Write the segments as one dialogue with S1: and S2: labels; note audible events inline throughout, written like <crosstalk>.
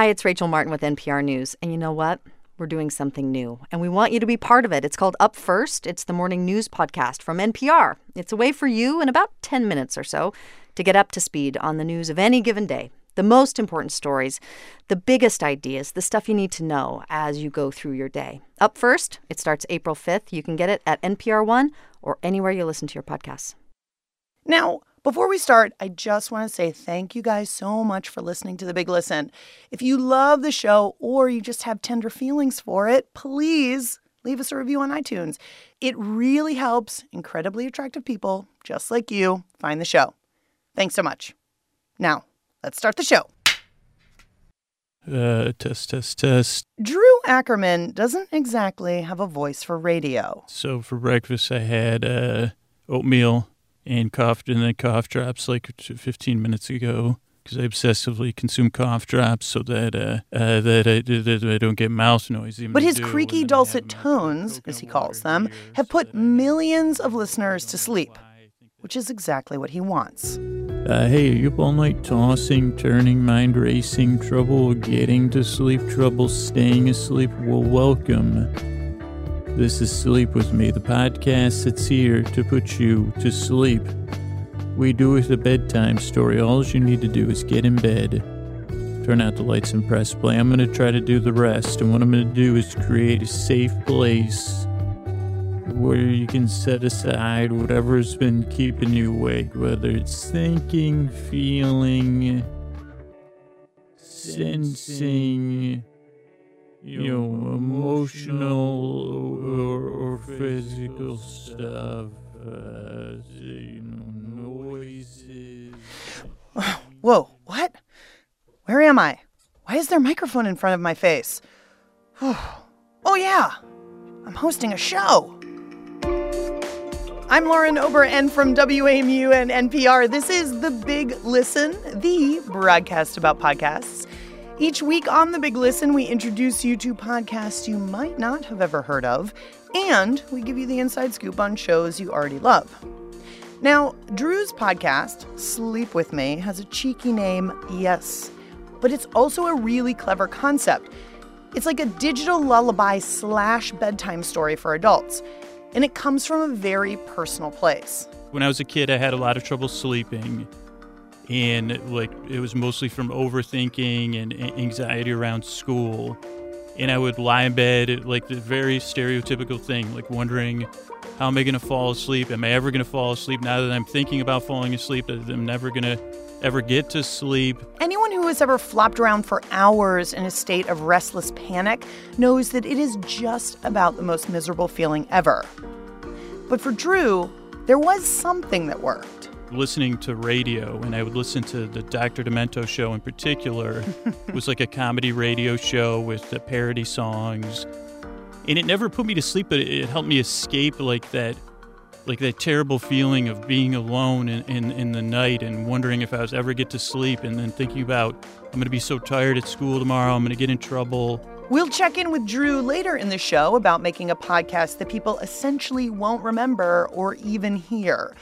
S1: Hi, it's Rachel Martin with NPR News. And you know what? We're doing something new, and we want you to be part of it. It's called Up First. It's the morning news podcast from NPR. It's a way for you in about 10 minutes or so to get up to speed on the news of any given day. The most important stories, the biggest ideas, the stuff you need to know as you go through your day. Up First, it starts April 5th. You can get it at NPR One or anywhere you listen to your podcasts.
S2: Now, before we start, I just want to say thank you guys so much for listening to The Big Listen. If you love the show or you just have tender feelings for it, please leave us a review on iTunes. It really helps incredibly attractive people just like you find the show. Thanks so much. Now, let's start the show.
S3: Uh, test, test, test.
S2: Drew Ackerman doesn't exactly have a voice for radio.
S3: So for breakfast, I had uh, oatmeal and coughed and then cough drops like 15 minutes ago because I obsessively consume cough drops so that uh, uh, that, I, that I don't get mouth noise.
S2: But his creaky, dulcet tones, as he calls them, have put millions of listeners to sleep, which is exactly what he wants.
S3: Uh, hey, are you up all night tossing, turning, mind racing, trouble getting to sleep, trouble staying asleep? Well, welcome. This is Sleep With Me, the podcast that's here to put you to sleep. We do with a bedtime story. All you need to do is get in bed, turn out the lights, and press play. I'm going to try to do the rest. And what I'm going to do is create a safe place where you can set aside whatever's been keeping you awake, whether it's thinking, feeling, sensing you know, emotional or, or physical stuff, uh, you know, noises.
S2: Whoa, what? Where am I? Why is there a microphone in front of my face? <sighs> oh, yeah, I'm hosting a show. I'm Lauren Ober, and from WAMU and NPR, this is The Big Listen, the broadcast about podcasts. Each week on The Big Listen, we introduce you to podcasts you might not have ever heard of, and we give you the inside scoop on shows you already love. Now, Drew's podcast, Sleep With Me, has a cheeky name, yes, but it's also a really clever concept. It's like a digital lullaby slash bedtime story for adults, and it comes from a very personal place.
S3: When I was a kid, I had a lot of trouble sleeping and like it was mostly from overthinking and anxiety around school. And i would lie in bed like the very stereotypical thing like wondering how am i going to fall asleep? Am i ever going to fall asleep now that i'm thinking about falling asleep i'm never going to ever get to sleep?
S2: Anyone who has ever flopped around for hours in a state of restless panic knows that it is just about the most miserable feeling ever. But for drew there was something that worked
S3: listening to radio, and I would listen to the Dr. Demento show in particular. <laughs> it was like a comedy radio show with the parody songs. And it never put me to sleep, but it helped me escape like that like that terrible feeling of being alone in, in, in the night and wondering if I was ever get to sleep and then thinking about I'm going to be so tired at school tomorrow, I'm going to get in trouble.
S2: We'll check in with Drew later in the show about making a podcast that people essentially won't remember or even hear.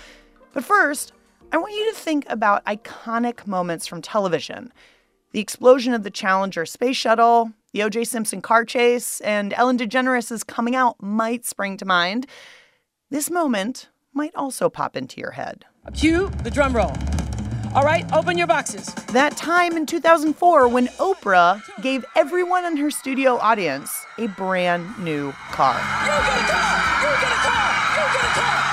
S2: But first, I want you to think about iconic moments from television the explosion of the Challenger space shuttle, the O.J. Simpson car chase, and Ellen DeGeneres' coming out might spring to mind. This moment might also pop into your head.
S4: Cue the drum roll. All right, open your boxes.
S2: That time in 2004 when Oprah gave everyone in her studio audience a brand new car.
S4: You get a car! You get a car! You get a car!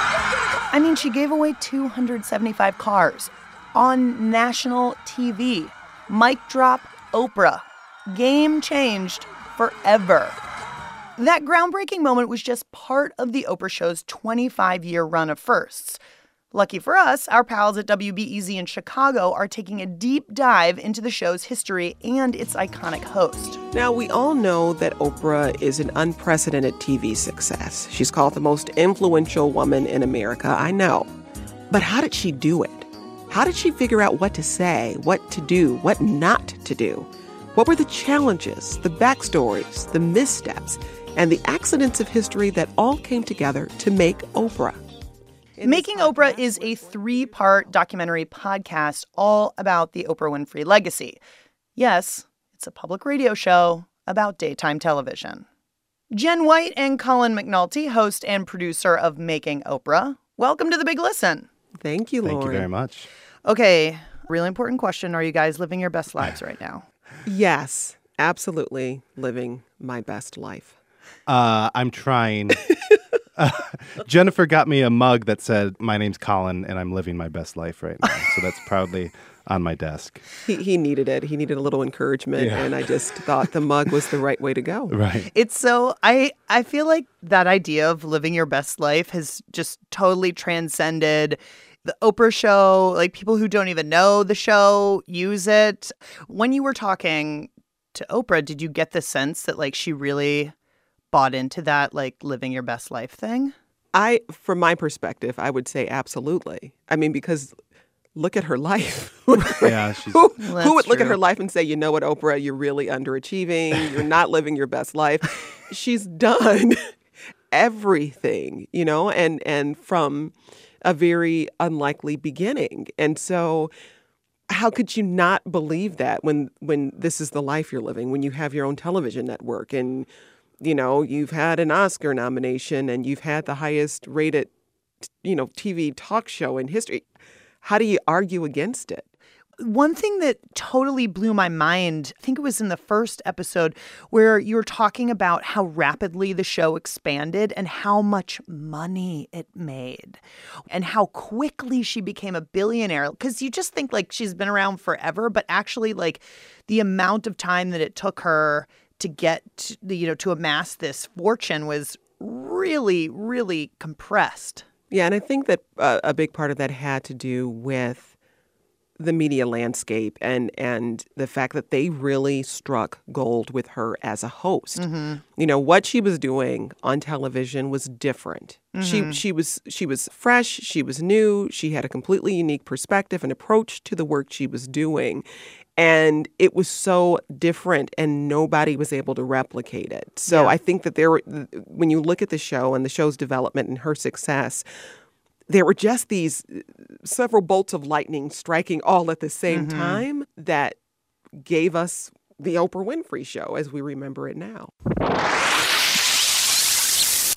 S2: I mean, she gave away 275 cars on national TV. Mic drop Oprah. Game changed forever. That groundbreaking moment was just part of the Oprah Show's 25 year run of firsts. Lucky for us, our pals at WBEZ in Chicago are taking a deep dive into the show's history and its iconic host.
S5: Now, we all know that Oprah is an unprecedented TV success. She's called the most influential woman in America, I know. But how did she do it? How did she figure out what to say, what to do, what not to do? What were the challenges, the backstories, the missteps, and the accidents of history that all came together to make Oprah?
S2: Making Oprah is a three part documentary podcast all about the Oprah Winfrey legacy. Yes, it's It's a public radio show about daytime television. Jen White and Colin McNulty, host and producer of Making Oprah. Welcome to the Big Listen.
S5: Thank you, Lauren.
S6: Thank you very much.
S2: Okay, really important question. Are you guys living your best lives right now? <sighs>
S5: Yes, absolutely living my best life.
S6: Uh, I'm trying. <laughs> Uh, <laughs> Jennifer got me a mug that said, My name's Colin, and I'm living my best life right now. So that's proudly on my desk.
S5: He, he needed it. He needed a little encouragement,
S6: Yeah.
S5: and I just thought the mug was the right way to go. <laughs>
S6: Right.
S2: It's so I I feel like that idea of living your best life has just totally transcended the Oprah show. Like people who don't even know the show use it. When you were talking to Oprah, did you get the sense that like she really bought into that like living your best life thing?
S5: I, from my perspective, I would say absolutely. I mean, because look at her life. <laughs>
S6: Yeah, she's
S5: who,
S2: Well,
S5: who would
S2: that's
S5: look at her life and say, you know what, Oprah, you're really underachieving. You're not living your best life. <laughs> She's done everything, you know, and and from a very unlikely beginning. And so how could you not believe that when when this is the life you're living, when you have your own television network and you know, you've had an Oscar nomination and you've had the highest rated you know, TV talk show in history. How do you argue against it?
S2: One thing that totally blew my mind, I think it was in the first episode, where you were talking about how rapidly the show expanded and how much money it made and how quickly she became a billionaire. Because you just think like she's been around forever, but actually, like the amount of time that it took her to get, to, you know, to amass this fortune was really, really compressed.
S5: Yeah, and I think that uh, a big part of that had to do with the media landscape and and the fact that they really struck gold with her as a host. You know what she was doing on television was different. She she was she was fresh. She was new. She had a completely unique perspective and approach to the work she was doing. And it was so different, and nobody was able to replicate it. So
S2: Yeah.
S5: I think that there were, when you look at the show and the show's development and her success, there were just these uh, several bolts of lightning striking all at the same time that gave us the Oprah Winfrey show as we remember it now.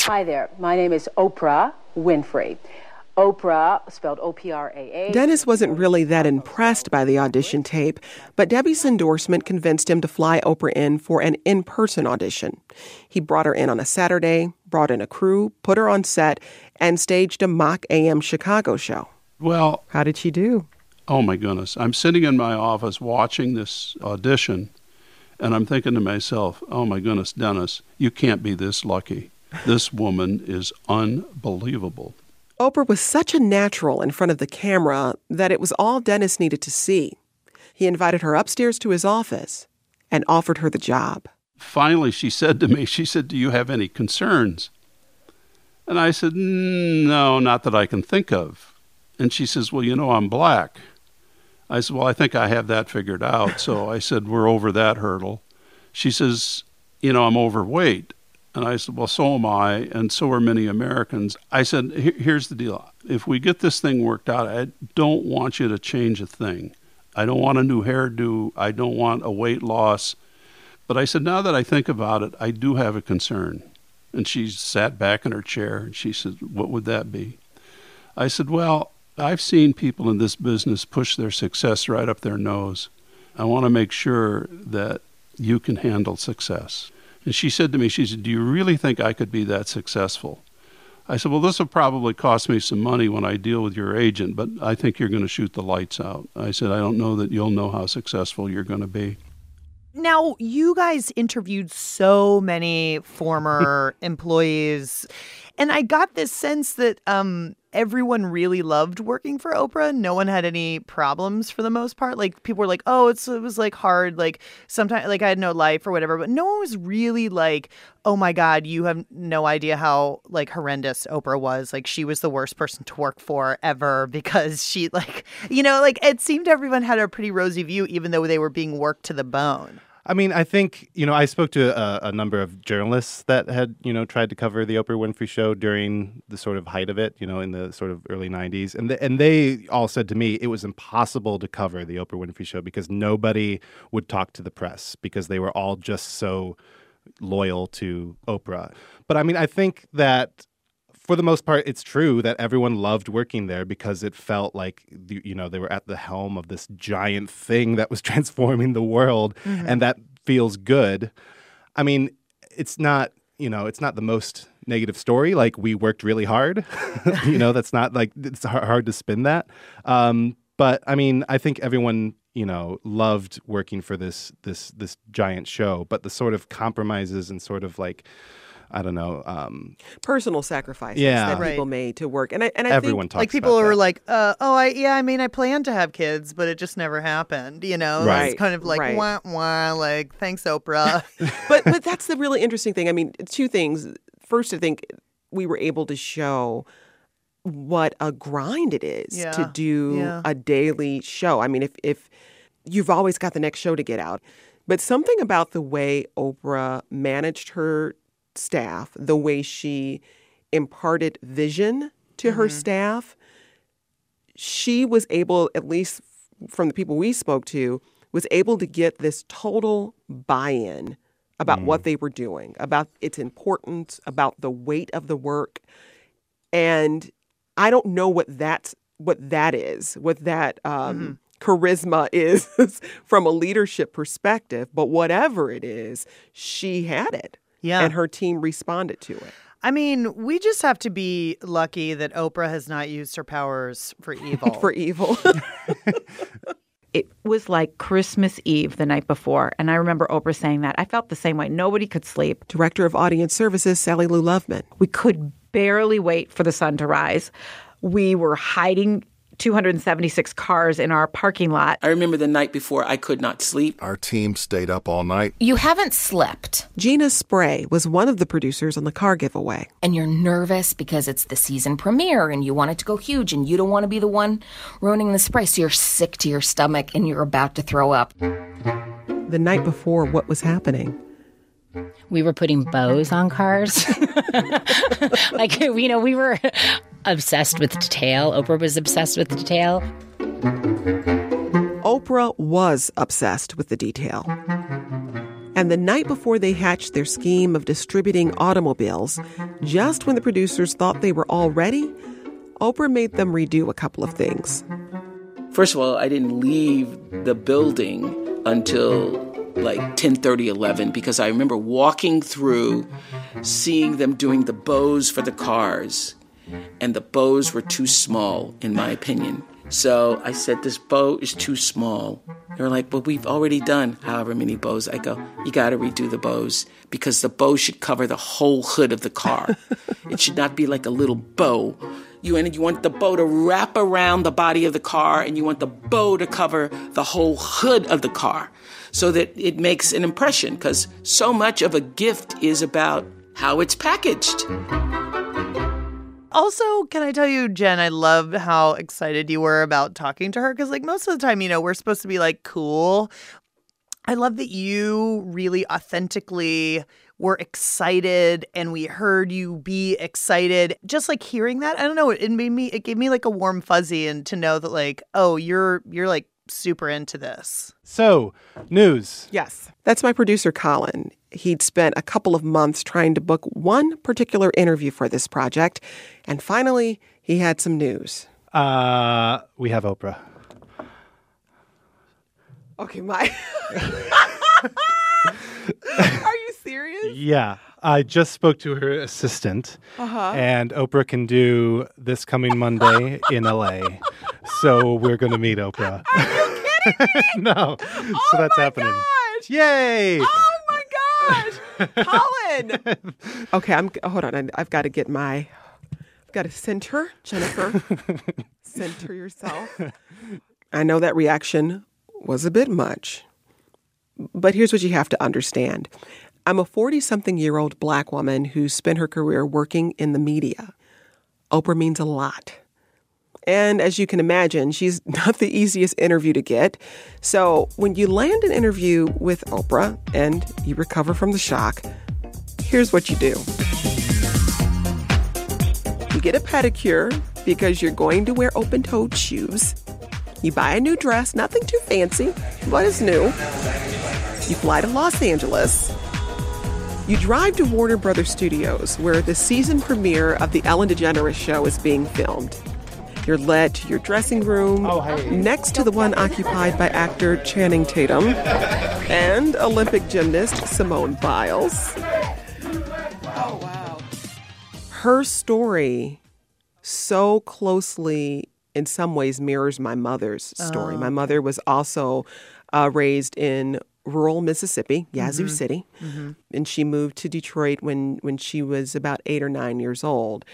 S7: Hi there. My name is Oprah Winfrey. Oprah, spelled O P R A A.
S5: Dennis wasn't really that impressed by the audition tape, but Debbie's endorsement convinced him to fly Oprah in for an in person audition. He brought her in on a Saturday, brought in a crew, put her on set, and staged a mock AM Chicago show.
S8: Well,
S5: How did she do?
S8: oh my goodness. I'm sitting in my office watching this audition, and I'm thinking to myself, oh my goodness, Dennis, you can't be this lucky. This woman is unbelievable.
S5: Oprah was such a natural in front of the camera that it was all Dennis needed to see. He invited her upstairs to his office and offered her the job.
S8: Finally, she said to me, she said, Do you have any concerns? And I said, "Mm, No, not that I can think of. And she says, Well, you know, I'm black. I said, Well, I think I have that figured out. So I said, We're over that hurdle. She says, You know, I'm overweight. And I said, Well, so am I, and so are many Americans. I said, Here's the deal. If we get this thing worked out, I don't want you to change a thing. I don't want a new hairdo. I don't want a weight loss. But I said, Now that I think about it, I do have a concern. And she sat back in her chair and she said, What would that be? I said, Well, I've seen people in this business push their success right up their nose. I want to make sure that you can handle success. And she said to me, She said, Do you really think I could be that successful? I said, Well, this will probably cost me some money when I deal with your agent, but I think you're going to shoot the lights out. I said, I don't know that you'll know how successful you're going to be.
S2: Now, you guys interviewed so many former <laughs> employees, and I got this sense that um, everyone really loved working for Oprah. No one had any problems for the most part. Like people were like, "Oh, it's it was like hard. Like sometimes like I had no life or whatever." But no one was really like, "Oh my God, you have no idea how like horrendous Oprah was. Like she was the worst person to work for ever <laughs> because she like you know like it seemed everyone had a pretty rosy view, even though they were being worked to the bone."
S6: I mean, I think you know I spoke to a, a, number of journalists that had you know tried to cover the Oprah Winfrey Show during the sort of height of it, you know, in the sort of early '90s, and the, and they all said to me it was impossible to cover the Oprah Winfrey Show because nobody would talk to the press because they were all just so loyal to Oprah. But I mean, I think that for the most part, it's true that everyone loved working there because it felt like you know they were at the helm of this giant thing that was <laughs> transforming the world, mm-hmm. and that feels good. I mean, it's not you know it's not the most negative story. Like we worked really hard. <laughs> you know, that's not like it's hard to spin that. Um, but I mean, I think everyone you know loved working for this this this giant show. But the sort of compromises and sort of like I don't know, um,
S5: personal sacrifices
S6: yeah.
S5: that
S6: right.
S5: people made to work. And I and I
S6: everyone
S5: think,
S6: talks
S2: like people
S6: are
S2: like, uh, oh, I yeah, I mean, I planned to have kids, but it just never happened. You know,
S6: right?
S2: It's kind of like
S5: right.
S2: wah wah. Like thanks, Oprah. <laughs>
S5: but but that's the really interesting thing. I mean, two things. First, I think we were able to show what a grind it is
S2: yeah.
S5: to do
S2: yeah.
S5: a daily show. I mean, if if you've always got the next show to get out. But something about the way Oprah managed her staff, the way she imparted vision to mm-hmm. her staff, she was able, at least from the people we spoke to, was able to get this total buy in about mm. what they were doing, about its importance, about the weight of the work. And I don't know what that's what that is, what that um, mm-hmm charisma <laughs> is from a leadership perspective, but whatever it is, she had it.
S2: Yeah.
S5: And her team responded to it.
S2: I mean, we just have to be lucky that Oprah has not used her powers for <laughs> evil.
S5: for evil. <laughs>
S9: it was like Christmas Eve the night before. And I remember Oprah saying that. I felt the same way. Nobody could sleep.
S5: Director of Audience Services, Sally Lou Loveman.
S9: We could barely wait for the sun to rise. We were hiding 276 cars in our parking lot.
S10: I remember the night before I could not sleep.
S11: Our team stayed up all night.
S12: You haven't slept.
S5: Gina Spray was one of the producers on the car giveaway.
S12: And you're nervous because it's the season premiere and you want it to go huge and you don't want to be the one ruining the surprise. So you're sick to your stomach and you're about to throw up.
S5: The night before, what was happening?
S13: we were putting bows on cars. <laughs> like, you know, we were obsessed with detail. Oprah was obsessed with detail.
S5: Oprah was obsessed with the detail. And the night before they hatched their scheme of distributing automobiles, just when the producers thought they were all ready, Oprah made them redo a couple of things.
S10: First of all, I didn't leave the building until like 10 30 11 because i remember walking through seeing them doing the bows for the cars and the bows were too small in my opinion. So i said this bow is too small. They were like but we've already done however many bows. I go you got to redo the bows because the bow should cover the whole hood of the car. It should not be like a little bow. You and you want the bow to wrap around the body of the car and you want the bow to cover the whole hood of the car so that it makes an impression because so much of a gift is about how it's packaged.
S2: Also, can I tell you, Jen, I love how excited you were about talking to her because, like, most of the time, you know, we're supposed to be like cool. I love that you really authentically were excited and we heard you be excited. Just like hearing that, I don't know, it made me it gave me like a warm fuzzy and to know that like, oh, you're you're like super into this.
S6: So, news.
S5: Yes. That's my producer, Colin. He'd spent a couple of months trying to book one particular interview for this project, and finally, he had some news.
S6: Uh, we have Oprah.
S5: Okay, my. <laughs> <laughs> Are you serious?
S6: Yeah. I just spoke to her assistant,
S5: uh-huh.
S6: and Oprah can do this coming Monday in LA. So we're going to meet Oprah.
S5: Are you kidding me? <laughs>
S6: no.
S5: Oh
S6: so that's happening.
S5: Gosh.
S6: Yay!
S5: Oh my gosh, Colin. <laughs> okay, I'm. Hold on. I, I've got to get my. I've got to center, Jennifer. <laughs> center yourself. I know that reaction was a bit much. But here's what you have to understand I'm a 40 something year old black woman who spent her career working in the media. Oprah means a lot. And as you can imagine, she's <laughs> not the easiest interview to get. So when you land an interview with Oprah and you recover from the shock, here's what you do you get a pedicure because you're going to wear open toed shoes. You buy a new dress, nothing too fancy, but it's new. You fly to Los Angeles. You drive to Warner Brothers Studios, where the season premiere of The Ellen DeGeneres Show is being filmed. You're led to your dressing room, next to the one occupied by actor Channing Tatum and Olympic gymnast Simone Biles. Oh, wow. Her story so closely, in some ways, mirrors my mother's story.
S2: Oh.
S5: My mother was also uh, raised in rural Mississippi, Yazoo
S2: Mhm.
S5: City,
S2: Mhm.
S5: and she moved to Detroit when when she was about eight or nine years old.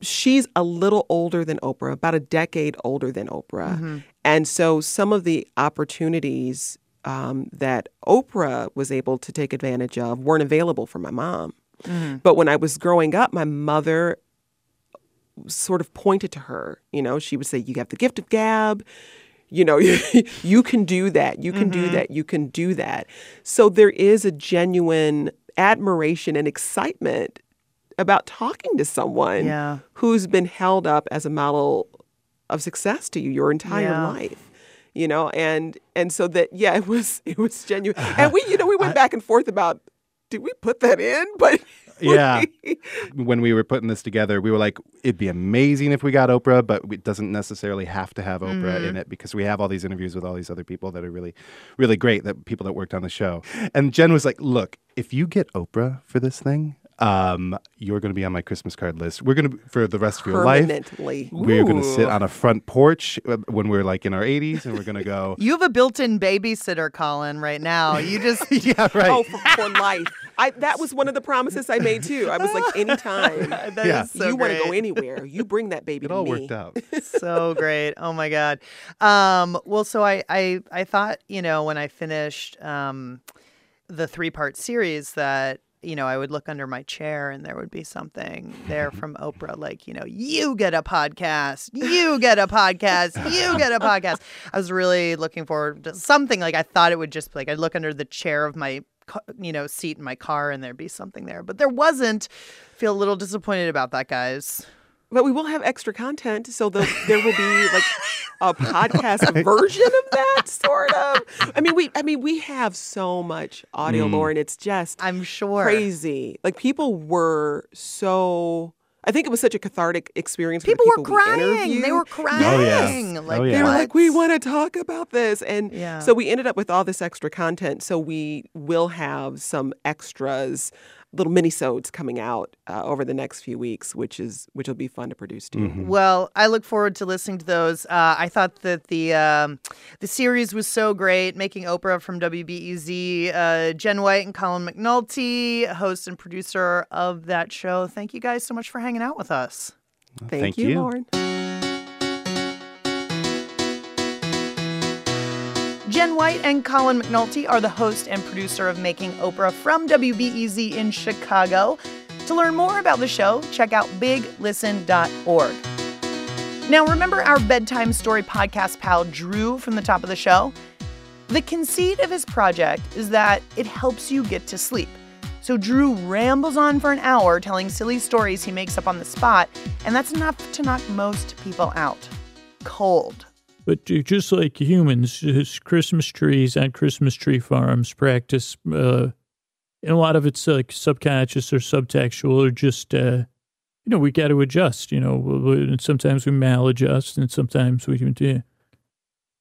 S5: She's a little older than Oprah, about a decade older than Oprah,
S2: Mhm.
S5: and so some of the opportunities um, that Oprah was able to take advantage of weren't available for my mom.
S2: Mhm.
S5: But when I was growing up, my mother sort of pointed to her. You know, she would say, You have the gift of gab. You know, <laughs> you can do that. You can do
S2: Mhm.
S5: that. You can do that. So there is a genuine admiration and excitement about talking to someone
S2: Yeah.
S5: who's been held up as a model of success to you your entire
S2: Yeah.
S5: life you know and and so that yeah it was <laughs> it was genuine and we you know we <sighs> went back and forth about did we put that in <laughs> but
S6: yeah. When we were putting this together, we were like, it'd be amazing if we got Oprah, but it doesn't necessarily have to have Oprah
S2: Mhm.
S6: in it because we have all these interviews with all these other people that are really, really great, that people that worked on the show. And Jen was like, look, if you get Oprah for this thing, um, you're going to be on my Christmas card list. We're going to, for the rest of your life,
S5: Permanently.
S6: we're going to sit on a front porch uh, when we're like in our 80s and we're going to go, <laughs>
S2: You have a built-in babysitter, Colin, right now. You just <laughs>
S6: yeah, right.
S5: oh for, for life I, that was one of the promises I made too. I was like, <laughs> anytime
S2: That
S6: Yeah.
S2: is so
S5: you want to go anywhere, you bring that baby
S6: it
S5: to
S6: all
S5: me.
S6: worked out.
S2: so great. Oh my god. Um, well, so I, I I thought you know when I finished um, the three part series that you know I would look under my chair and there would be something there <laughs> from Oprah like you know you get a podcast, you get a podcast, you get a podcast. <laughs> I was really looking forward to something like I thought it would just like I'd look under the chair of my you know seat in my car and there'd be something there, but there wasn't. Feel a little disappointed about that, guys.
S5: But we will have extra content, so the, there will be like <laughs> a podcast <laughs> version of that, sort of. I mean, we I mean we have so much audio,
S6: Mm.
S5: Lauren. It's just
S2: I'm sure
S5: crazy. Like people were so. I think it was such a cathartic experience. For the
S2: People were
S5: people we
S2: crying. They were crying.
S6: yeah.
S2: Like
S6: Oh,
S5: They were
S2: what?
S5: like, we want to talk about this. And
S2: Yeah.
S5: so we ended up with all this extra content. So we will have some extras, little mini-sodes coming out uh, over the next few weeks, which is which will be fun to produce too.
S6: Mm-hmm.
S2: Well, I look forward to listening to those. Uh, I thought that the um, the series was so great, making Oprah from WBEZ, uh, Jen White and Colin McNulty, host and producer of that show. Thank you guys so much for hanging out with us.
S5: Thank,
S6: Thank
S5: you,
S6: you.
S5: Lauren.
S2: Jen White and Colin McNulty are the host and producer of Making Oprah from WBEZ in Chicago. To learn more about the show, check out biglisten.org. Now, remember our bedtime story podcast pal Drew from the top of the show? The conceit of his project is that it helps you get to sleep. So Drew rambles on for an hour telling silly stories he makes up on the spot, and that's enough to knock most people out. Cold.
S3: But just like humans, Christmas trees and Christmas tree farms practice, uh, and a lot of it's like subconscious or subtextual, or just, uh, you know, we got to adjust. You know, and sometimes we maladjust, and sometimes we do.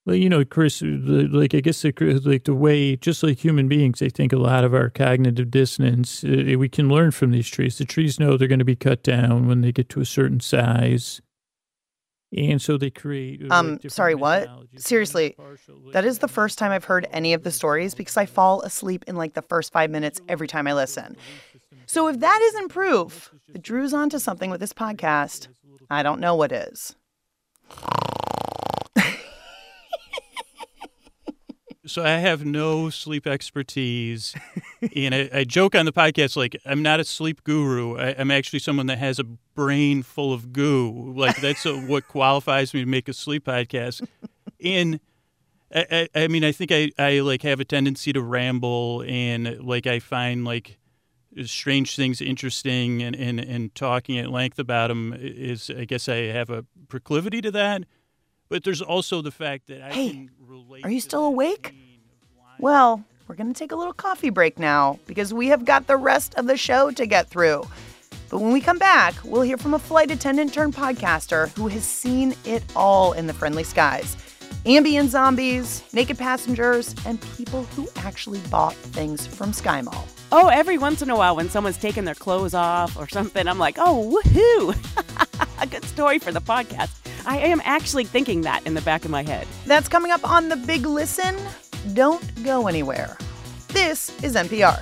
S3: Well, you know, Chris, like I guess, the, like the way, just like human beings, I think a lot of our cognitive dissonance, uh, we can learn from these trees. The trees know they're going to be cut down when they get to a certain size. And so they create. uh, like,
S2: Um, sorry, what? Seriously, that is the first time I've heard any of the stories because I fall asleep in like the first five minutes every time I listen. So if that isn't proof that Drew's onto something with this podcast, I don't know what is.
S3: So I have no sleep expertise, and I, I, joke on the podcast like I'm not a sleep guru. I, am actually someone that has a brain full of goo. Like that's a, what <laughs> qualifies me to make a sleep podcast. And I, I, I mean, I think I, I like have a tendency to ramble, and like I find like strange things interesting, and, and and talking at length about them is I guess I have a proclivity to that. But there's also the fact that I
S2: hey. Are you still awake? Well, we're going to take a little coffee break now because we have got the rest of the show to get through. But when we come back, we'll hear from a flight attendant turned podcaster who has seen it all in the friendly skies Ambien zombies, naked passengers, and people who actually bought things from SkyMall.
S14: Oh, every once in a while when someone's taking their clothes off or something, I'm like, oh, woohoo! <laughs> a good story for the podcast. I am actually thinking that in the back of my head.
S2: That's coming up on The Big Listen. Don't go anywhere. This is NPR.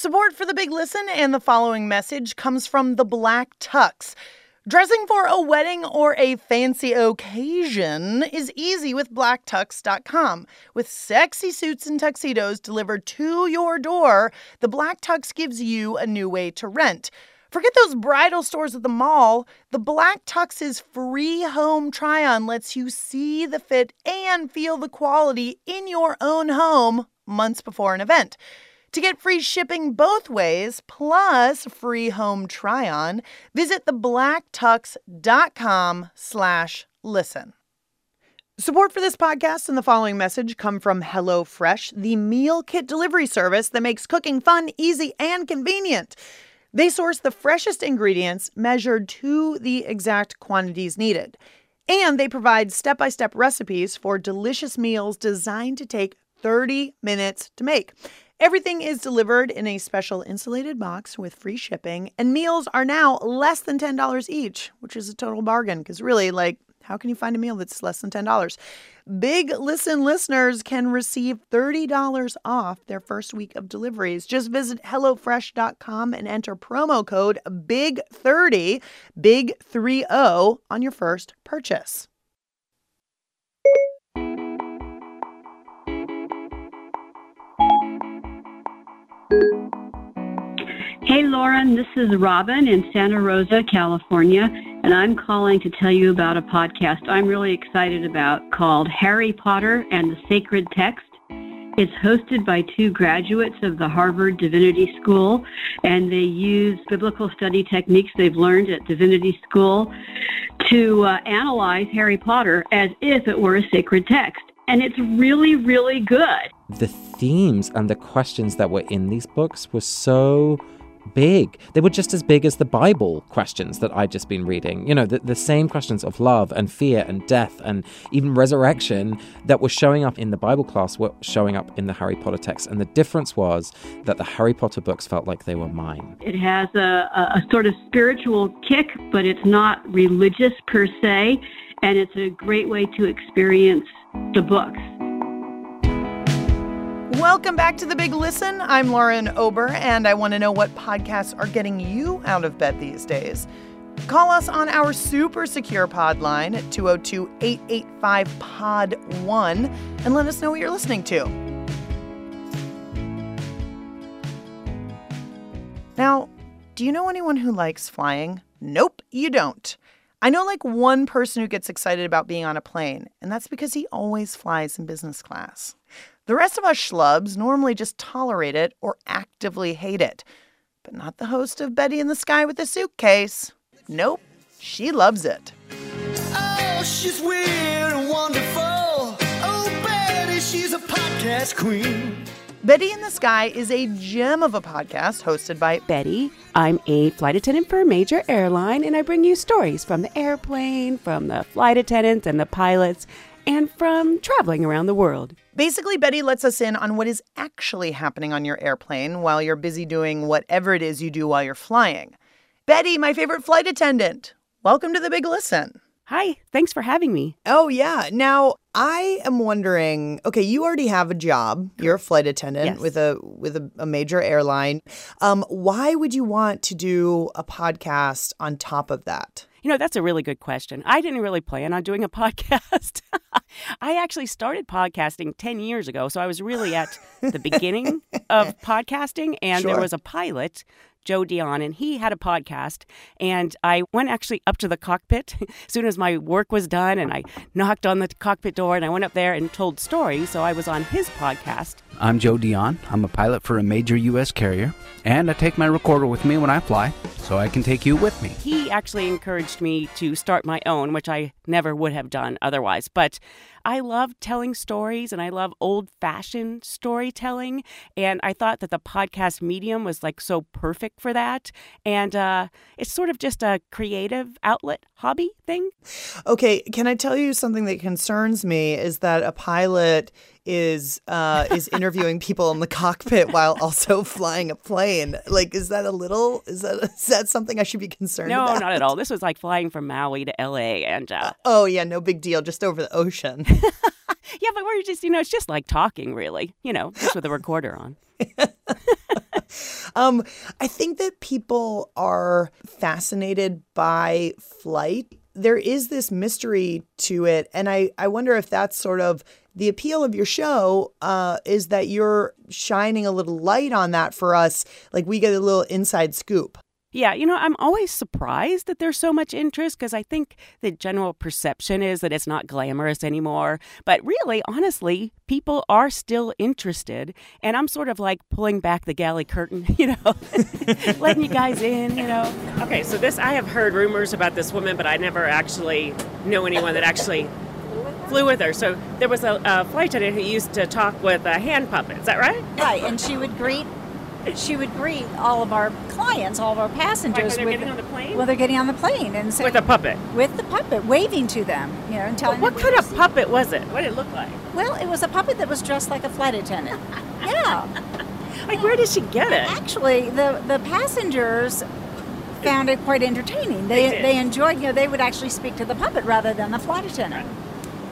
S2: Support for the Big Listen and the following message comes from the Black Tux. Dressing for a wedding or a fancy occasion is easy with blacktux.com. With sexy suits and tuxedos delivered to your door, the Black Tux gives you a new way to rent. Forget those bridal stores at the mall. The Black Tux's free home try on lets you see the fit and feel the quality in your own home months before an event. To get free shipping both ways, plus free home try-on, visit theblacktux.com slash listen. Support for this podcast and the following message come from HelloFresh, the meal kit delivery service that makes cooking fun, easy, and convenient. They source the freshest ingredients measured to the exact quantities needed. And they provide step by step recipes for delicious meals designed to take 30 minutes to make. Everything is delivered in a special insulated box with free shipping, and meals are now less than $10 each, which is a total bargain because really, like, how can you find a meal that's less than $10? Big Listen listeners can receive $30 off their first week of deliveries. Just visit HelloFresh.com and enter promo code BIG30, BIG30 on your first purchase.
S15: Hey, Lauren, this is Robin in Santa Rosa, California, and I'm calling to tell you about a podcast I'm really excited about called Harry Potter and the Sacred Text. It's hosted by two graduates of the Harvard Divinity School, and they use biblical study techniques they've learned at Divinity School to uh, analyze Harry Potter as if it were a sacred text. And it's really, really good.
S16: The themes and the questions that were in these books were so big. They were just as big as the Bible questions that I'd just been reading. You know, the, the same questions of love and fear and death and even resurrection that were showing up in the Bible class were showing up in the Harry Potter text. And the difference was that the Harry Potter books felt like they were mine.
S15: It has a, a sort of spiritual kick, but it's not religious per se. And it's a great way to experience the books.
S2: Welcome back to The Big Listen. I'm Lauren Ober, and I want to know what podcasts are getting you out of bed these days. Call us on our super secure pod line at 202 885 Pod 1 and let us know what you're listening to. Now, do you know anyone who likes flying? Nope, you don't. I know like one person who gets excited about being on a plane, and that's because he always flies in business class. The rest of us schlubs normally just tolerate it or actively hate it. But not the host of Betty in the Sky with a Suitcase. Nope, she loves it.
S17: Oh, she's weird and wonderful. Oh, Betty, she's a podcast queen.
S2: Betty in the Sky is a gem of a podcast hosted by
S14: Betty. I'm a flight attendant for a major airline, and I bring you stories from the airplane, from the flight attendants and the pilots, and from traveling around the world.
S2: Basically, Betty lets us in on what is actually happening on your airplane while you're busy doing whatever it is you do while you're flying. Betty, my favorite flight attendant, welcome to the Big Listen.
S9: Hi, thanks for having me.
S2: Oh, yeah. Now, I am wondering, okay, you already have a job. You're a flight attendant
S14: Yes.
S2: with a with a, a major airline. Um, why would you want to do a podcast on top of that?
S14: You know, that's a really good question. I didn't really plan on doing a <laughs> podcast. I actually started podcasting 10 years ago. So I was really at the beginning of <laughs> podcasting, and there was a pilot. Joe d'Eon, and he had a podcast. And I went actually up to the cockpit as <laughs> soon as my work was done, and I knocked on the cockpit door and I went up there and told stories. So I was on his podcast.
S18: I'm Joe d'Eon. I'm a pilot for a major U.S. carrier, and I take my recorder with me when I fly, so I can take you with me.
S14: He actually encouraged me to start my own, which I never would have done otherwise. But I love telling stories and I love old fashioned storytelling. And I thought that the podcast medium was like so perfect for that. And uh, it's sort of just a creative outlet hobby thing.
S2: Okay, can I tell you something that concerns me is that a pilot is uh, is interviewing people in the cockpit while also <laughs> flying a plane. Like, is that a little? Is that is that something I should be concerned about?
S14: No,
S2: about?
S14: not at all. This was like flying from Maui to LA. And uh,
S2: Oh yeah, no big deal. Just over the ocean. <laughs>
S14: yeah, but we're just, you know, it's just like talking, really, you know, just with a recorder on. <laughs>
S2: Um, I think that people are fascinated by flight. There is this mystery to it, and I, I wonder if that's sort of the appeal of your show uh, is that you're shining a little light on that for us. Like we get a little inside scoop.
S14: Yeah, you know, I'm always surprised that there's so much interest because I think the general perception is that it's not glamorous anymore. But really, honestly, people are still interested. And I'm sort of like pulling back the galley curtain, <laughs> you know, <laughs> letting you guys in, you know.
S19: Okay, so this I have heard rumors about this woman, but I never actually know anyone that actually flew with her. So there was a, a flight attendant who used to talk with a hand puppet. Is that right?
S20: Right, and she would greet she would greet all of our clients, all of our passengers.
S19: they're
S20: with,
S19: getting on the plane?
S20: Well, they're getting on the plane and so,
S19: With a puppet.
S20: With the puppet, waving to them, you know, and telling
S19: what
S20: them
S19: kind of puppet was it? What did it look like?
S20: Well, it was a puppet that was dressed like a flight attendant. <laughs> yeah.
S19: Like, where did she get it?
S20: Actually, the the passengers found it quite entertaining. They
S19: They
S20: they enjoyed, you know, they would actually speak to the puppet rather than the flight attendant.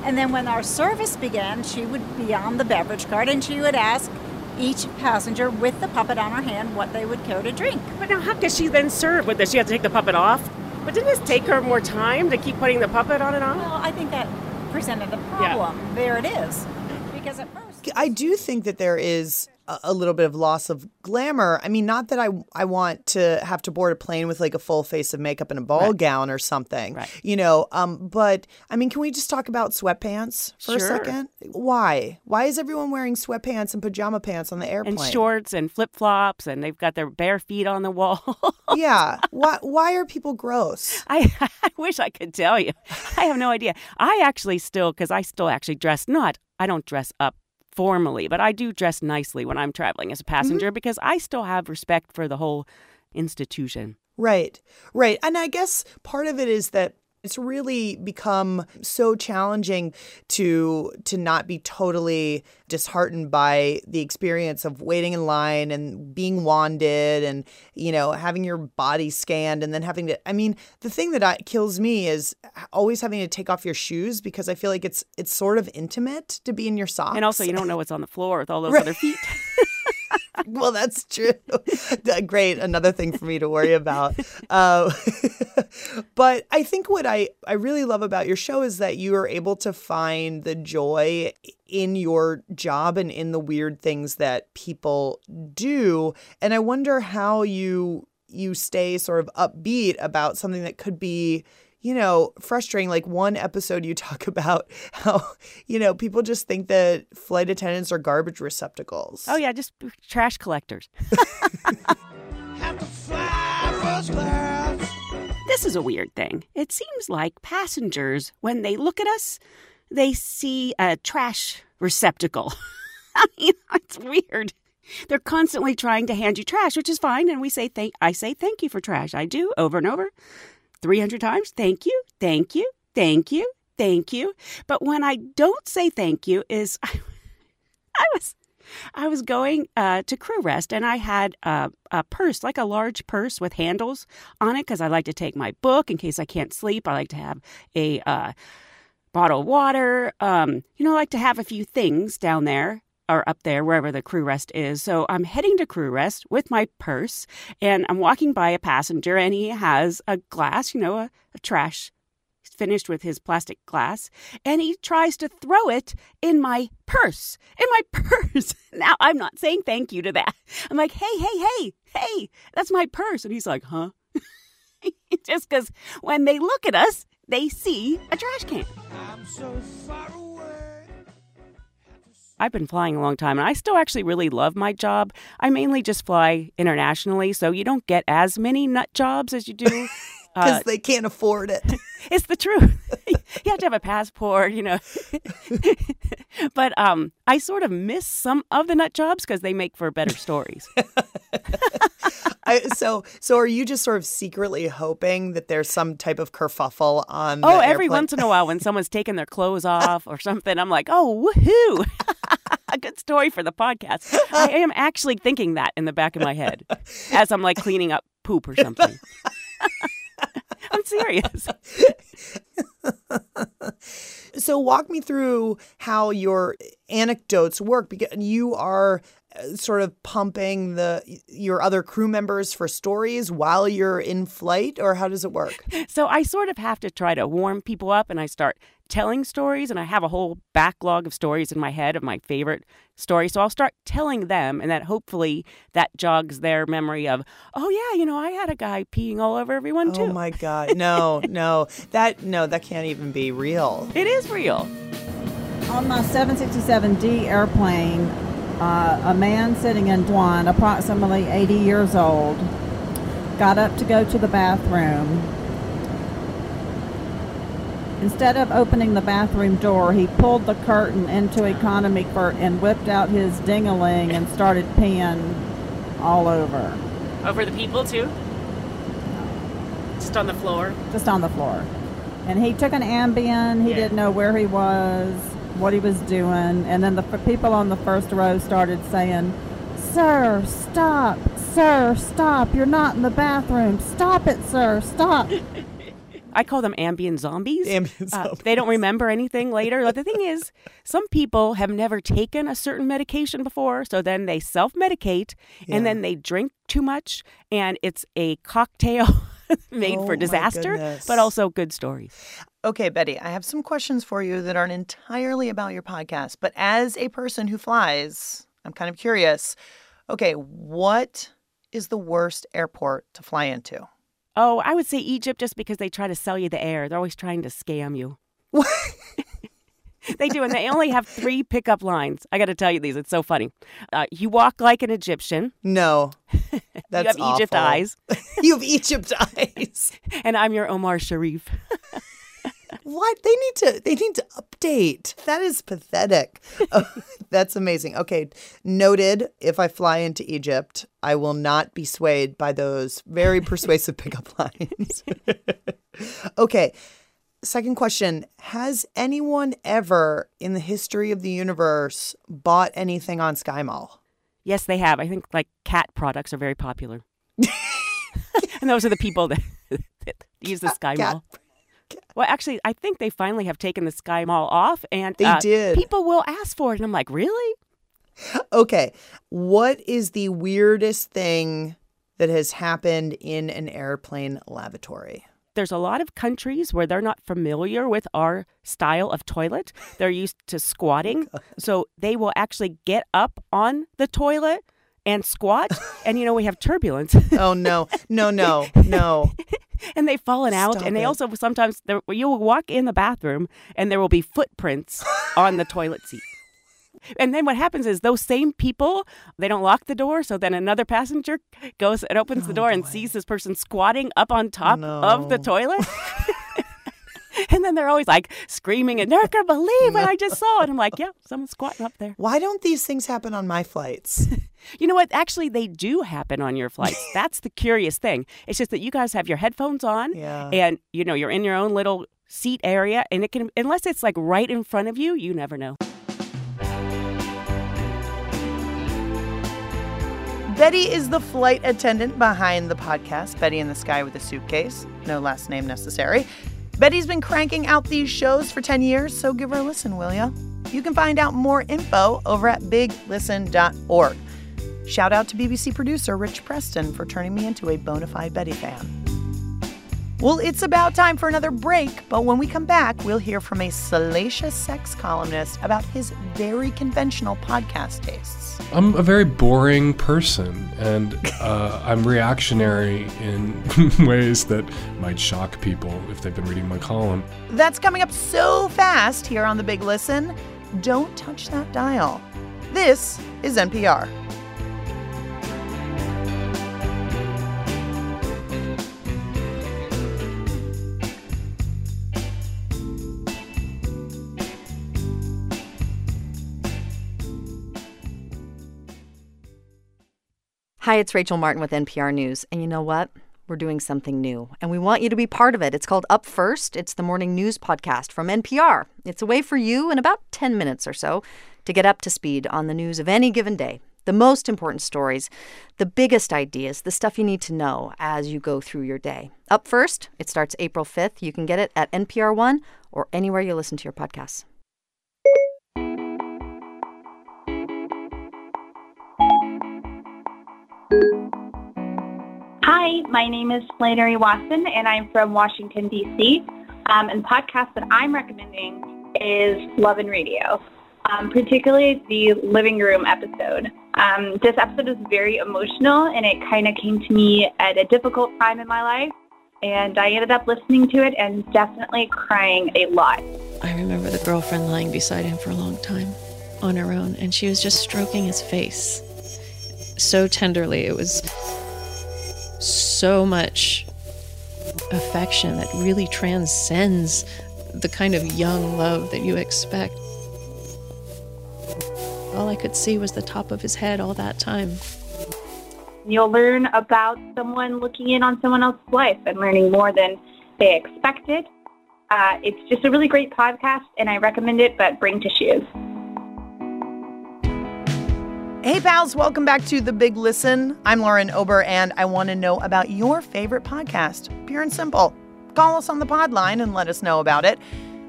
S20: And then when our service began, she would be on the beverage cart and she would ask each passenger with the puppet on her hand what they would care to drink.
S19: But now, how could she then serve with this? She had to take the puppet off. But didn't this take her more time to keep putting the puppet on and on?
S20: Well, I think that presented the problem. There it is. Because at first,
S2: I do think that there is a, little bit of loss of glamour. I mean, not that I I want to have to board a plane with like a full face of makeup and a ball gown or something, you know. Um, but I mean, can we just talk about sweatpants for a second? Why? Why is everyone wearing sweatpants and pajama pants on the airplane?
S14: And shorts and flip flops, and they've got their bare feet on the wall. <laughs>
S2: yeah. Why? Why are people gross?
S14: I, <laughs> I wish I could tell you. I have no idea. I actually still, because I still actually dress not, I don't dress up formally, but I do dress nicely when I'm traveling as a mm-hmm. passenger because I still have respect for the whole institution.
S2: Right, right. And I guess part of it is that it's really become so challenging to to not be totally disheartened by the experience of waiting in line and being wanded and you know having your body scanned and then having to I mean the thing that I, kills me is always having to take off your shoes because I feel like it's it's sort of intimate to be in your socks
S14: And also, you don't know what's on the floor with all those <laughs>
S2: Right.
S14: other feet. <laughs>
S2: well, that's true. <laughs> Great, another thing for me to worry about. Uh, <laughs> but I think what I I really love about your show is that you are able to find the joy in your job and in the weird things that people do, and I wonder how you you stay sort of upbeat about something that could be you know, frustrating. Like one episode, you <laughs> talk about how, you know, people just think that flight attendants are garbage receptacles.
S14: Oh, yeah, just trash collectors. <laughs> This is a weird thing. It seems like passengers, when they look at us, they see a trash receptacle. <laughs> I mean, it's weird. They're constantly trying to hand you trash, which is fine, and we say thank. I say thank you for trash. I do over and over, three hundred times. Thank you, thank you, thank you, thank you. But when I don't say thank you, is <laughs> I was I was going uh, to crew rest and I had a, a purse, like a large purse with handles on it, because I like to take my book in case I can't sleep. I like to have a uh, bottle of water. Um, you know, I like to have a few things down there or up there, wherever the crew rest is. So I'm heading to crew rest with my purse and I'm walking by a passenger and he has a glass, you know, a, a trash finished with his plastic glass and he tries to throw it in my purse. In my <laughs> purse. Now I'm not saying thank you to that. I'm like, hey, hey, hey, hey, that's my purse. And he's like, huh? <laughs> Just because when they look at us, they see a trash can. I've been flying a long time and I still actually really love my job. I mainly just fly internationally, so you don't get as many nut jobs as you do. <laughs>
S2: Because they can't afford it. <laughs>
S14: it's the truth. <laughs> you have to have a passport, you know. <laughs> but um, I sort of miss some of the nut jobs because they make for better stories.
S2: I, so, so are you just sort of secretly hoping that there's some type of kerfuffle on?
S14: Oh, every
S2: airplane?
S14: once in a while when someone's taking their clothes off or something, I'm like, oh, woohoo. a good story for the podcast. I am actually thinking that in the back of my head as I'm like cleaning up poop or something. <laughs> I'm serious. <laughs>
S2: So walk me through how your anecdotes work because you are sort of pumping the your other crew members for stories while you're in flight or how does it work? <laughs>
S14: So I sort of have to try to warm people up and I start telling stories and I have a whole backlog of stories in my head of my favorite stories. So I'll start telling them and that hopefully that jogs their memory of, oh yeah, you know, I had a guy peeing all over everyone oh too.
S2: Oh my god. <laughs> No, no. That no, that can't even be real.
S14: It is real.
S21: On my 767D airplane, uh, a man sitting in one, approximately 80 years old, got up to go to the bathroom. Instead of opening the bathroom door, he pulled the curtain into economy for and whipped out his dingaling and started peeing all over,
S19: Over the people too? Just on the floor?
S21: just on the floor. And he took an Ambien. He
S19: Yeah.
S21: didn't know where he was, what he was doing. And then the f- people on the first row started saying, Sir, stop. Sir, stop. You're not in the bathroom. Stop it, sir. Stop.
S14: I call them Ambien zombies.
S2: Ambien
S14: Uh,
S2: zombies.
S14: they don't remember anything later. But the thing is, some people have never taken a certain medication before, so then they self medicate and then they drink too much, and it's a cocktail <laughs> made
S2: Oh
S14: for disaster, but also good stories.
S2: Okay, Betty, I have some questions for you that aren't entirely about your podcast, but as a person who flies, I'm kind of curious. Okay, what is the worst airport to fly into?
S14: Oh, I would say Egypt just because they try to sell you the air. They're always trying to scam you. they do, and they only have three pickup lines. I got to tell you these. It's so funny. Uh, you walk like an Egyptian.
S2: No, <laughs> that's <laughs>
S14: you have Egypt eyes.
S2: you have Egypt eyes.
S14: and I'm your Omar Sharif. <laughs>
S2: What? They need to they need to update. That is pathetic. <laughs> Oh, that's amazing. Okay, noted. If I fly into Egypt, I will not be swayed by those very persuasive <laughs> pickup lines. <laughs> okay. Second question, has anyone ever in the history of the universe bought anything on SkyMall?
S14: Yes, they have. I think like cat products are very popular. and those are the people that, that use the Sky
S2: cat-
S14: Well, actually, I think they finally have taken the Sky Mall off, and
S2: They
S14: uh,
S2: did.
S14: People will ask for it, and I'm like, really?
S2: Okay. What is the weirdest thing that has happened in an airplane lavatory?
S14: There's a lot of countries where they're not familiar with our style of toilet. They're used to squatting, <laughs> so they will actually get up on the toilet and squat. <laughs> and you know we have turbulence.
S2: Oh no, no, no, <laughs> no.
S14: and they've fallen out.
S2: Stop
S14: and they
S2: it.
S14: also sometimes you'll walk in the bathroom and there will be footprints on the toilet seat. And then what happens is those same people, they don't lock the door. So then another passenger goes and opens
S2: Oh,
S14: the door and sees this person squatting up on top of the toilet. <laughs> <laughs> and then they're always like screaming and they're not going to believe what I just saw. And I'm like, yeah, someone's squatting up there.
S2: Why don't these things happen on my flights? <laughs>
S14: You know what? Actually, they do happen on your flights. <laughs> That's the curious thing. It's just that you guys have your headphones on,
S2: Yeah.
S14: and you know you're in your own little seat area, and it can unless it's like right in front of you, you never know.
S2: Betty is the flight attendant behind the podcast, Betty in the Sky with a Suitcase. No last name necessary. Betty's been cranking out these shows for 10 years, so give her a listen, will ya? You can find out more info over at biglisten.org. Shout out to BBC producer Rich Preston for turning me into a bona fide Betty fan. Well, it's about time for another break, but when we come back, we'll hear from a salacious sex columnist about his very conventional podcast tastes.
S22: I'm a very boring person, and uh, <laughs> I'm reactionary in <laughs> ways that might shock people if they've been reading my column.
S2: That's coming up so fast here on The Big Listen. Don't touch that dial. This is NPR.
S23: Hi, it's Rachel Martin with NPR News. And you know what? We're doing something new, and we want you to be part of it. It's called Up First. It's the morning news podcast from NPR. It's a way for you in about 10 minutes or so to get up to speed on the news of any given day. The most important stories, the biggest ideas, the stuff you need to know as you go through your day. Up First, it starts April 5th. You can get it at NPR One or anywhere you listen to your podcasts.
S24: Hi, my name is Flannery Watson, and I'm from Washington, D.C. Um, and the podcast that I'm recommending is Love and Radio, um, particularly the living room episode. Um, this episode is very emotional, and it kind of came to me at a difficult time in my life. And I ended up listening to it and definitely crying a lot.
S25: I remember the girlfriend lying beside him for a long time on her own, and she was just stroking his face so tenderly. It was so much affection that really transcends the kind of young love that you expect. All I could see was the top of his head all that time.
S24: You'll learn about someone looking in on someone else's life and learning more than they expected. Uh, it's just a really great podcast, and I recommend it, but bring tissues.
S2: Hey, pals, welcome back to The Big Listen. I'm Lauren Ober, and I want to know about your favorite podcast. Pure and simple. Call us on the pod line and let us know about it.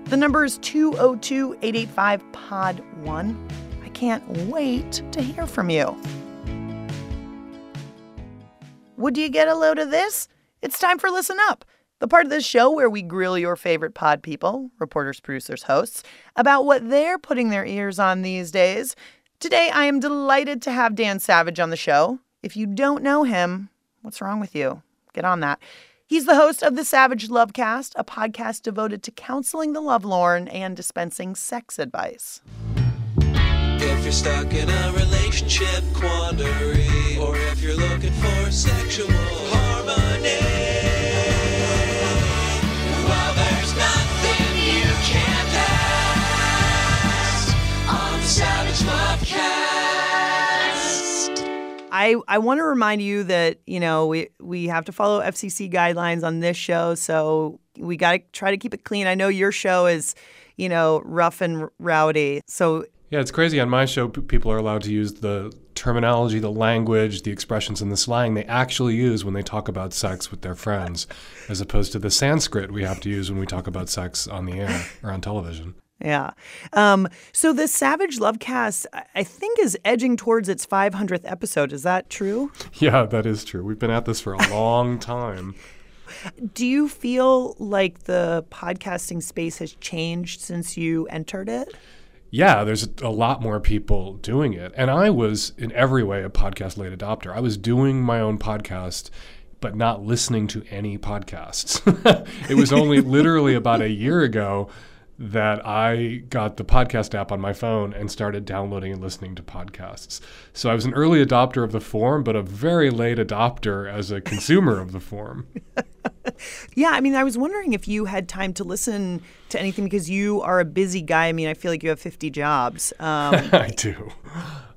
S2: The number is 202 885 Pod 1. I can't wait to hear from you. Would you get a load of this? It's time for Listen Up, the part of this show where we grill your favorite pod people, reporters, producers, hosts, about what they're putting their ears on these days. Today, I am delighted to have Dan Savage on the show. If you don't know him, what's wrong with you? Get on that. He's the host of the Savage Lovecast, a podcast devoted to counseling the lovelorn and dispensing sex advice.
S17: If you're stuck in a relationship quandary, or if you're looking for sexual harmony,
S2: I, I want to remind you that, you know, we, we have to follow FCC guidelines on this show, so we got to try to keep it clean. I know your show is, you know, rough and rowdy. So
S22: Yeah, it's crazy. On my show, people are allowed to use the terminology, the language, the expressions, and the slang they actually use when they talk about sex with their friends, as opposed to the Sanskrit we have to use when we talk about sex on the air or on television.
S2: Yeah. Um, so the Savage Lovecast, I- I think, is edging towards its 500th episode. Is that true?
S22: Yeah, that is true. We've been at this for a long time. <laughs>
S2: Do you feel like the podcasting space has changed since you entered it?
S22: Yeah, there's a lot more people doing it. And I was, in every way, a podcast late adopter. I was doing my own podcast, but not listening to any podcasts. <laughs> it was only <laughs> literally about a year ago that I got the podcast app on my phone and started downloading and listening to podcasts. So I was an early adopter of the form, but a very late adopter as a consumer of the form. <laughs>
S2: Yeah, I mean, I was wondering if you had time to listen to anything because you are a busy guy. I mean, I feel like you have 50 jobs. Um, <laughs>
S22: I do.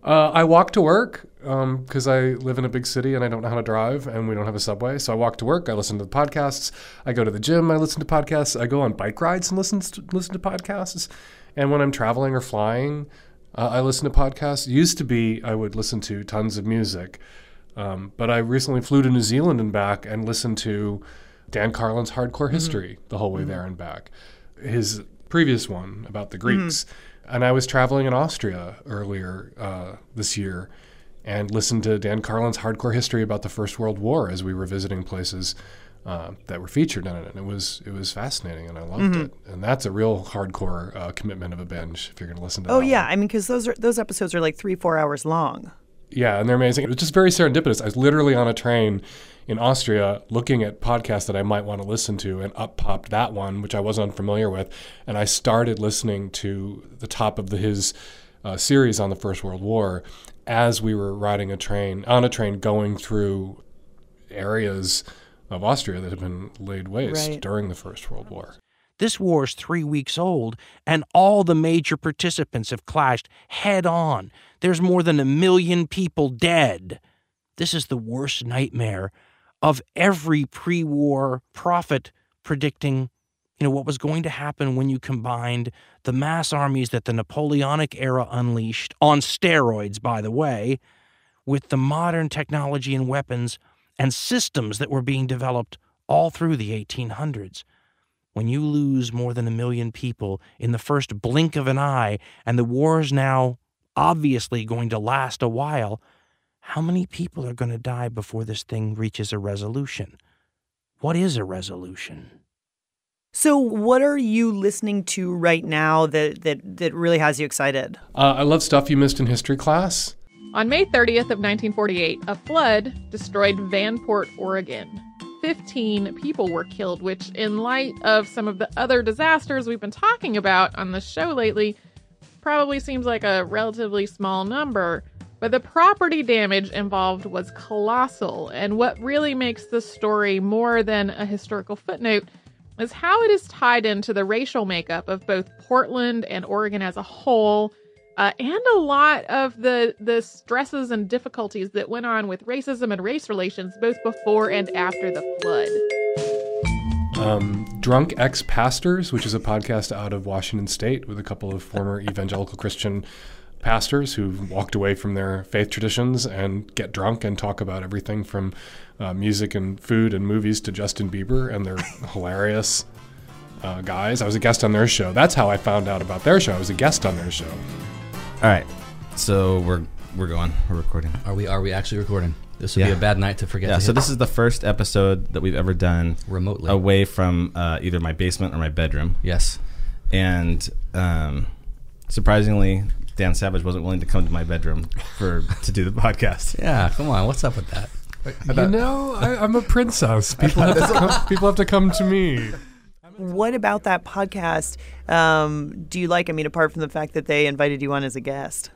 S22: Uh, I walk to work because I live in a big city and I don't know how to drive and we don't have a subway. So I walk to work. I listen to the podcasts. I go to the gym. I listen to podcasts. I go on bike rides and listen to, listen to podcasts. And when I'm traveling or flying, uh, I listen to podcasts. Used to be I would listen to tons of music. Um, but I recently flew to New Zealand and back and listened to Dan Carlin's Hardcore History the whole way there and back. His previous one about the Greeks. And I was traveling in Austria earlier uh, this year and listened to Dan Carlin's Hardcore History about the First World War as we were visiting places uh, that were featured in it. And it was it was fascinating, and I loved
S2: Mhm.
S22: it. And that's a real hardcore uh, commitment of a binge if you're going to listen to.
S2: Oh yeah, I mean, because those are those episodes are like three, four hours long.
S22: Yeah, and they're amazing. It was just very serendipitous. I was literally on a train in Austria looking at podcasts that I might want to listen to, and up popped that one, which I wasn't unfamiliar with. And I started listening to the top of the, his uh, series on the First World War as we were riding a train, on a train going through areas of Austria that had been laid waste
S26: Right.
S22: during the First World War.
S26: This war is three weeks old, and all the major participants have clashed head on. There's more than a million people dead. This is the worst nightmare of every pre war prophet predicting you know what was going to happen when you combined the mass armies that the Napoleonic era unleashed on steroids by the way with the modern technology and weapons and systems that were being developed all through the 1800s when you lose more than a million people in the first blink of an eye, and the war is now obviously going to last a while, how many people are going to die before this thing reaches a resolution? What is a resolution?
S2: So, what are you listening to right now that that that really has you excited?
S22: Uh, I love stuff you missed in history class.
S27: On May 30th of 1948, a flood destroyed Vanport, Oregon. 15 people were killed, which in light of some of the other disasters we've been talking about on the show lately, probably seems like a relatively small number. But the property damage involved was colossal, and what really makes this story more than a historical footnote is how it is tied into the racial makeup of both Portland and Oregon as a whole, uh, and a lot of the the stresses and difficulties that went on with racism and race relations both before and after the flood.
S22: um, Drunk Ex Pastors, which is a podcast out of Washington State with a couple of former evangelical Christian pastors who've walked away from their faith traditions and get drunk and talk about everything from uh, music and food and movies to Justin Bieber, and they're <laughs> hilarious uh, guys. I was a guest on their show. That's how I found out about their show. I was a guest on their show.
S28: All right, so we're we're going. We're recording.
S29: Are we? Are we actually recording? This would be a bad night to forget.
S28: Yeah.
S29: to
S28: So this is the first episode that we've ever done
S29: remotely
S28: away from uh, either my basement or my bedroom.
S29: Yes.
S28: And um, surprisingly, Dan Savage wasn't willing to come to my bedroom for to do the podcast. <laughs>
S29: Yeah, come on. What's up with that?
S22: You know, I, I'm a princess. <laughs> People have, to come, people have to come to me.
S2: What about that podcast um, do you like? I mean, apart from the fact that they invited you on as a guest.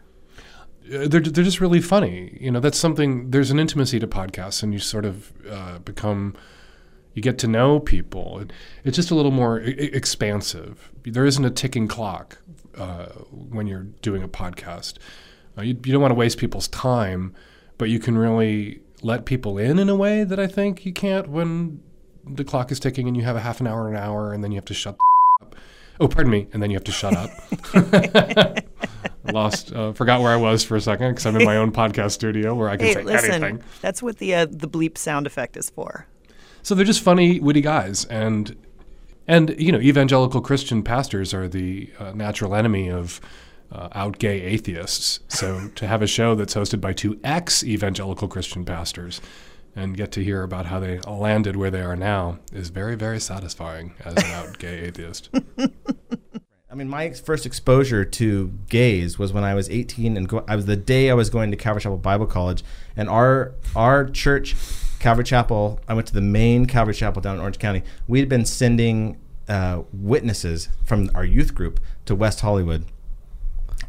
S22: Uh, they're they're just really funny. You know, that's something. There's an intimacy to podcasts, and you sort of uh, become, you get to know people. It, it's just a little more I- I- expansive. There isn't a ticking clock uh, when you're doing a podcast. Uh, you, you don't want to waste people's time, but you can really let people in in a way that I think you can't when the clock is ticking and you have a half an hour, an hour, and then you have to shut the <laughs> up. Oh, pardon me, and then you have to shut up. <laughs> <laughs> Lost, uh, forgot where I was for a second because I'm in my own podcast studio where I can
S2: hey,
S22: say
S2: listen,
S22: anything.
S2: that's what the uh, the bleep sound effect is for.
S22: So they're just funny, witty guys, and and you know, evangelical Christian pastors are the uh, natural enemy of uh, out gay atheists. So <laughs> to have a show that's hosted by two ex evangelical Christian pastors and get to hear about how they landed where they are now is very, very satisfying as an out gay atheist. <laughs>
S28: I mean, my first exposure to gays was when I was 18, and go- I was the day I was going to Calvary Chapel Bible College, and our our church, Calvary Chapel. I went to the main Calvary Chapel down in Orange County. We had been sending uh, witnesses from our youth group to West Hollywood,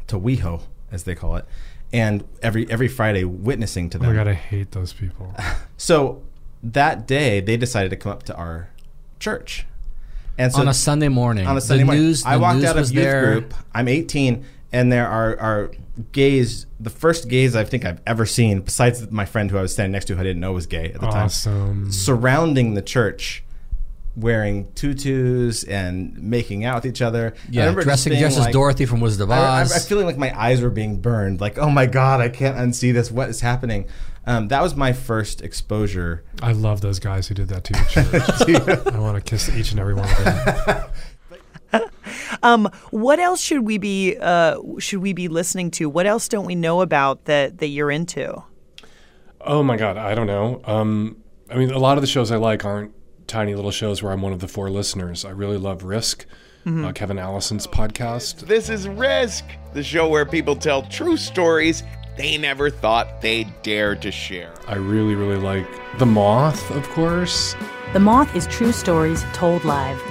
S28: to WeHo as they call it, and every every Friday witnessing to
S22: oh
S28: them.
S22: my god, I hate those people. <laughs>
S28: So that day, they decided to come up to our church. And so
S29: On a Sunday morning.
S28: On a Sunday morning,
S29: news-
S28: I walked
S29: news
S28: out of youth
S29: there.
S28: group. I'm 18, and there are are gays. The first gays I think I've ever seen, besides my friend who I was standing next to, who I didn't know was gay at the
S22: Awesome.
S28: time, surrounding the church, wearing tutus and making out with each other. Yeah, I
S29: Yeah,
S28: remember
S29: dressing
S28: being
S29: just as Dorothy from Wizard of
S28: I- I-
S29: Oz.
S28: I'm feeling like my eyes were being burned. Like, oh my god, I can't unsee this. What is happening? Um, that was my first exposure.
S22: I love those guys who did that to each other. <laughs> I want to kiss each and every one of them. <laughs>
S2: Um, what else should we be uh, should we be listening to? What else don't we know about that that you're into?
S22: Oh my god, I don't know. Um, I mean, a lot of the shows I like aren't tiny little shows where I'm one of the four listeners. I really love Risk,
S30: Mhm.
S22: uh, Kevin Allison's podcast.
S30: This is Risk, the show where people tell true stories they never thought they'd dare to share.
S22: I really, really like The Moth, of course.
S31: The Moth is true stories told live.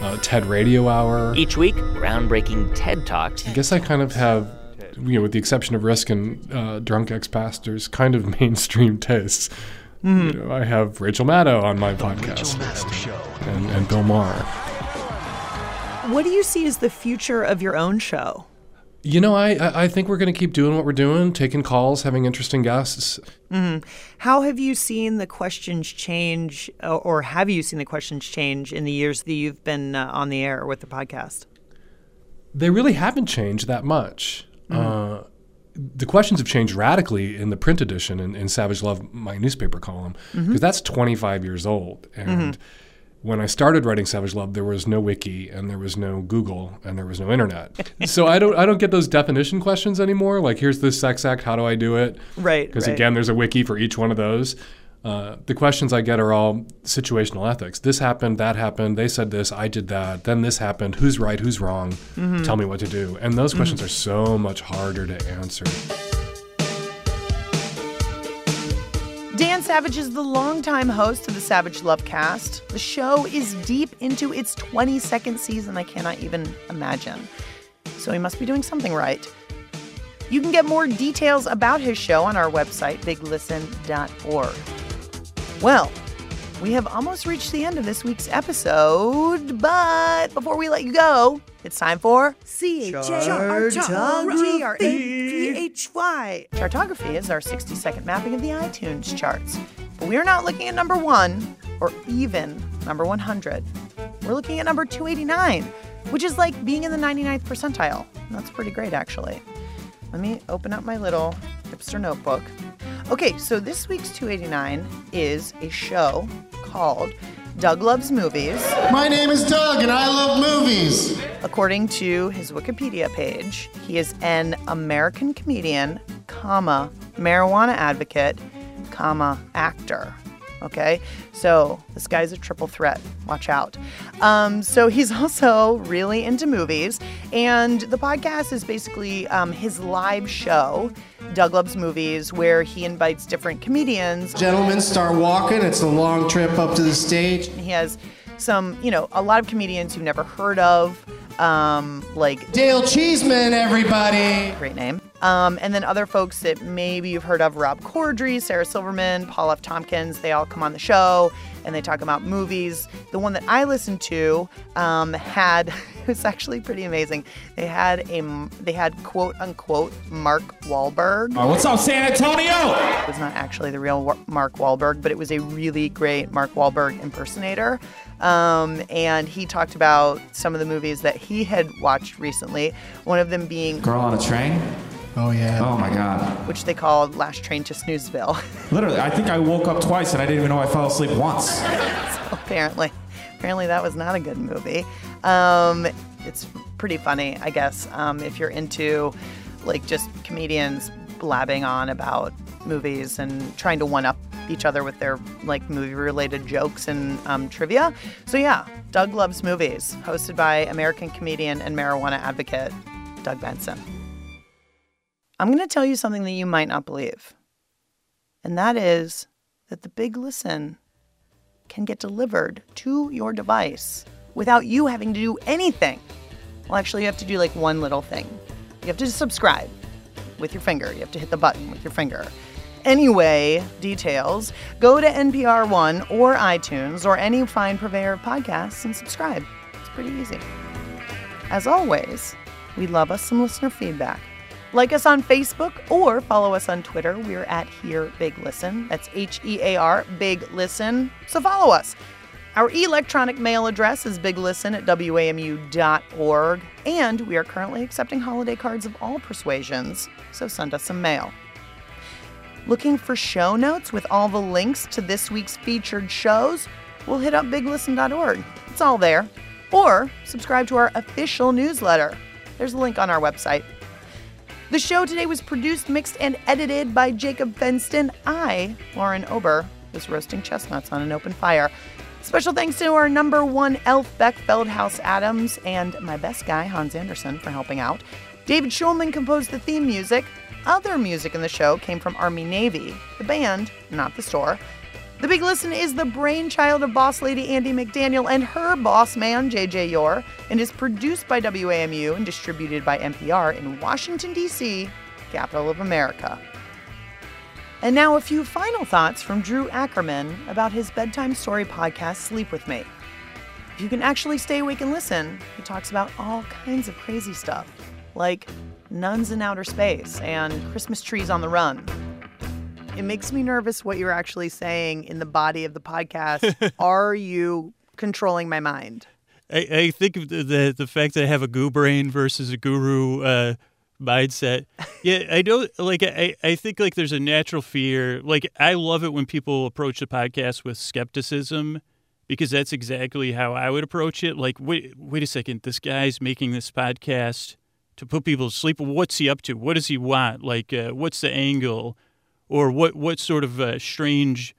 S22: Uh, TED Radio Hour.
S32: Each week, groundbreaking TED Talks.
S22: I guess I kind of have, you know, with the exception of Risk and uh, Drunk Ex Pastors, kind of <laughs> mainstream tastes.
S2: Mhm.
S22: You know, I have Rachel Maddow on my podcast, and, and Bill Maher.
S2: What do you see as the future of your own show?
S22: You know, I I I think we're going to keep doing what we're doing, taking calls, having interesting guests.
S2: hmm How have you seen the questions change, or, or have you seen the questions change in the years that you've been uh, on the air with the podcast?
S22: They really haven't changed that much. Uh, the questions have changed radically in the print edition in, in Savage Love, my newspaper column, because
S2: Mhm.
S22: that's 25 years old. And
S2: Mhm.
S22: When I started writing Savage Love, there was no wiki and there was no Google and there was no internet. <laughs> so I don't I don't get those definition questions anymore. Like here's this sex act, how do I do it?
S2: Right,
S22: Because
S2: right.
S22: again, there's a wiki for each one of those. Uh, the questions I get are all situational ethics. This happened, that happened, they said this, I did that, then this happened, who's right, who's wrong,
S2: Mhm.
S22: tell me what to do. And those questions
S2: Mhm.
S22: are so much harder to answer.
S2: Dan Savage is the longtime host of the Savage Lovecast. The show is deep into its 22nd season. I cannot even imagine. So he must be doing something right. You can get more details about his show on our website, biglisten.org. Well, we have almost reached the end of this week's episode, but before we let you go, it's time for C-H-A-R-T-O-G-R-A-P-H-Y. Chartography is our 60-second mapping of the iTunes charts. But we are not looking at number one or even number 100. We're looking at number 289, which is like being in the 99th percentile. That's pretty great, actually. Let me open up my little hipster notebook. Okay, so this week's 289 is a show called Doug Loves Movies.
S33: My name is Doug and I love movies.
S2: According to his Wikipedia page, he is an American comedian, comma, marijuana advocate, comma, actor. Okay, so this guy's a triple threat. Watch out. Um, so <laughs> he's also really into movies, and the podcast is basically um, his live show, Doug Loves Movies, where he invites different comedians.
S33: Gentlemen, start walking. It's a long trip up to the stage.
S2: He has some, you know, a lot of comedians you've never heard of, um, like
S33: Dale Cheeseman, everybody.
S2: Great name. Um, and then other folks that maybe you've heard of Rob Corddry, Sarah Silverman, Paul F. Tompkins. They all come on the show and they talk about movies. The one that I listened to um, had <laughs> it was actually pretty amazing. They had a they had quote unquote Mark Wahlberg.
S33: Oh, what's up, San Antonio?
S2: It was not actually the real Mark Wahlberg, but it was a really great Mark Wahlberg impersonator. Um, and he talked about some of the movies that he had watched recently. One of them being
S34: Girl on a train?
S33: Oh, yeah.
S34: Oh, my God.
S2: which they called Last Train to Snoozeville. <laughs>
S34: Literally, I think I woke up twice and I didn't even know I fell asleep once. <laughs>
S2: so apparently, apparently that was not a good movie. Um, it's pretty funny, I guess, um, if you're into like just comedians blabbing on about movies and trying to one up each other with their like movie related jokes and um, trivia. So yeah, Doug loves movies, hosted by American comedian and marijuana advocate Doug Benson. I'm going to tell you something that you might not believe, and that is that the Big Listen can get delivered to your device without you having to do anything. Well, actually, you have to do like one little thing. You have to subscribe with your finger. You have to hit the button with your finger. Anyway, details go to NPR One or iTunes or any fine purveyor of podcasts and subscribe. It's pretty easy. As always, we love us some listener feedback. Like us on Facebook or follow us on Twitter. We're at Hear Big Listen. That's H E A R Big Listen. So follow us. Our electronic mail address is biglisten at wamu.org, and we are currently accepting holiday cards of all persuasions, so send us some mail. Looking for show notes with all the links to this week's featured shows? We'll hit up biglisten.org. It's all there. Or subscribe to our official newsletter. There's a link on our website. The show today was produced, mixed, and edited by Jacob Fenston. I, Lauren Ober, was roasting chestnuts on an open fire. Special thanks to our number one elf, Beck Feldhouse Adams, and my best guy, Hans Anderson, for helping out. David Schulman composed the theme music. Other music in the show came from Army Navy, the band, not the store. The Big Listen is the brainchild of boss lady Andy McDaniel and her boss man, JJ Yore, and is produced by WAMU and distributed by NPR in Washington, D.C., capital of America. And now a few final thoughts from Drew Ackerman about his bedtime story podcast, Sleep With Me. If you can actually stay awake and listen, he talks about all kinds of crazy stuff, like nuns in outer space and Christmas trees on the run. It makes me nervous what you're actually saying in the body of the podcast. <laughs> Are you controlling my mind?
S35: I, I think of the, the the fact that I have a goo brain versus a guru uh, mindset. Yeah, I don't like. I I think like there's a natural fear. Like I love it when people approach the podcast with skepticism, because that's exactly how I would approach it. Like, wait, wait a second, this guy's making this podcast to put people to sleep. What's he up to? What does he want? Like, uh, what's the angle? Or what what sort of uh, strange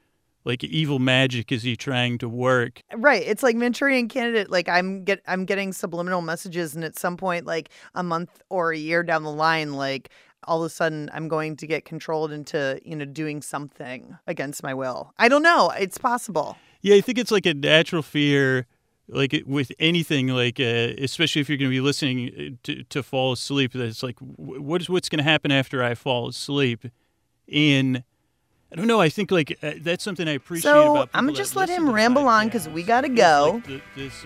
S35: like evil magic is he trying to work?
S2: Right. It's like Manchurian candidate. Like I'm get I'm getting subliminal messages and at some point, like a month or a year down the line, like all of a sudden I'm going to get controlled into, you know, doing something against my will. I don't know. It's possible.
S35: Yeah, I think it's like a natural fear like with anything like uh, especially if you're going to be listening uh, to, to fall asleep that's like what is what's going to happen after i fall asleep in i don't know i think like uh, that's something i appreciate
S2: So
S35: about
S2: I'm gonna just let him ramble on because we gotta go.
S35: the-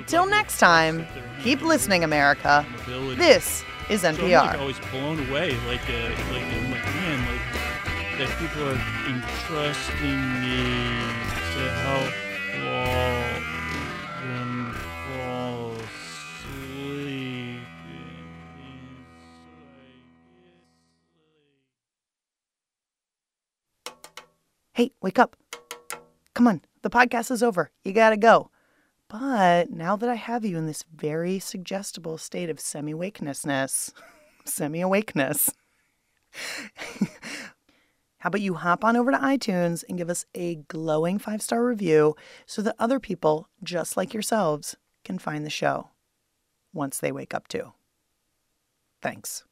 S2: Till next time, keep listening, America.
S35: ability.
S2: This is
S35: So I'm
S2: NPR.
S35: like always blown away like uh, like I'm like man like that people are entrusting me to help
S2: Hey, wake up. Come on, the podcast is over. You gotta go. But now that I have you in this very suggestible state of semi awakenessness, <laughs> semi awakeness, <laughs> how about you hop on over to iTunes and give us a glowing five star review so that other people just like yourselves can find the show once they wake up too? Thanks.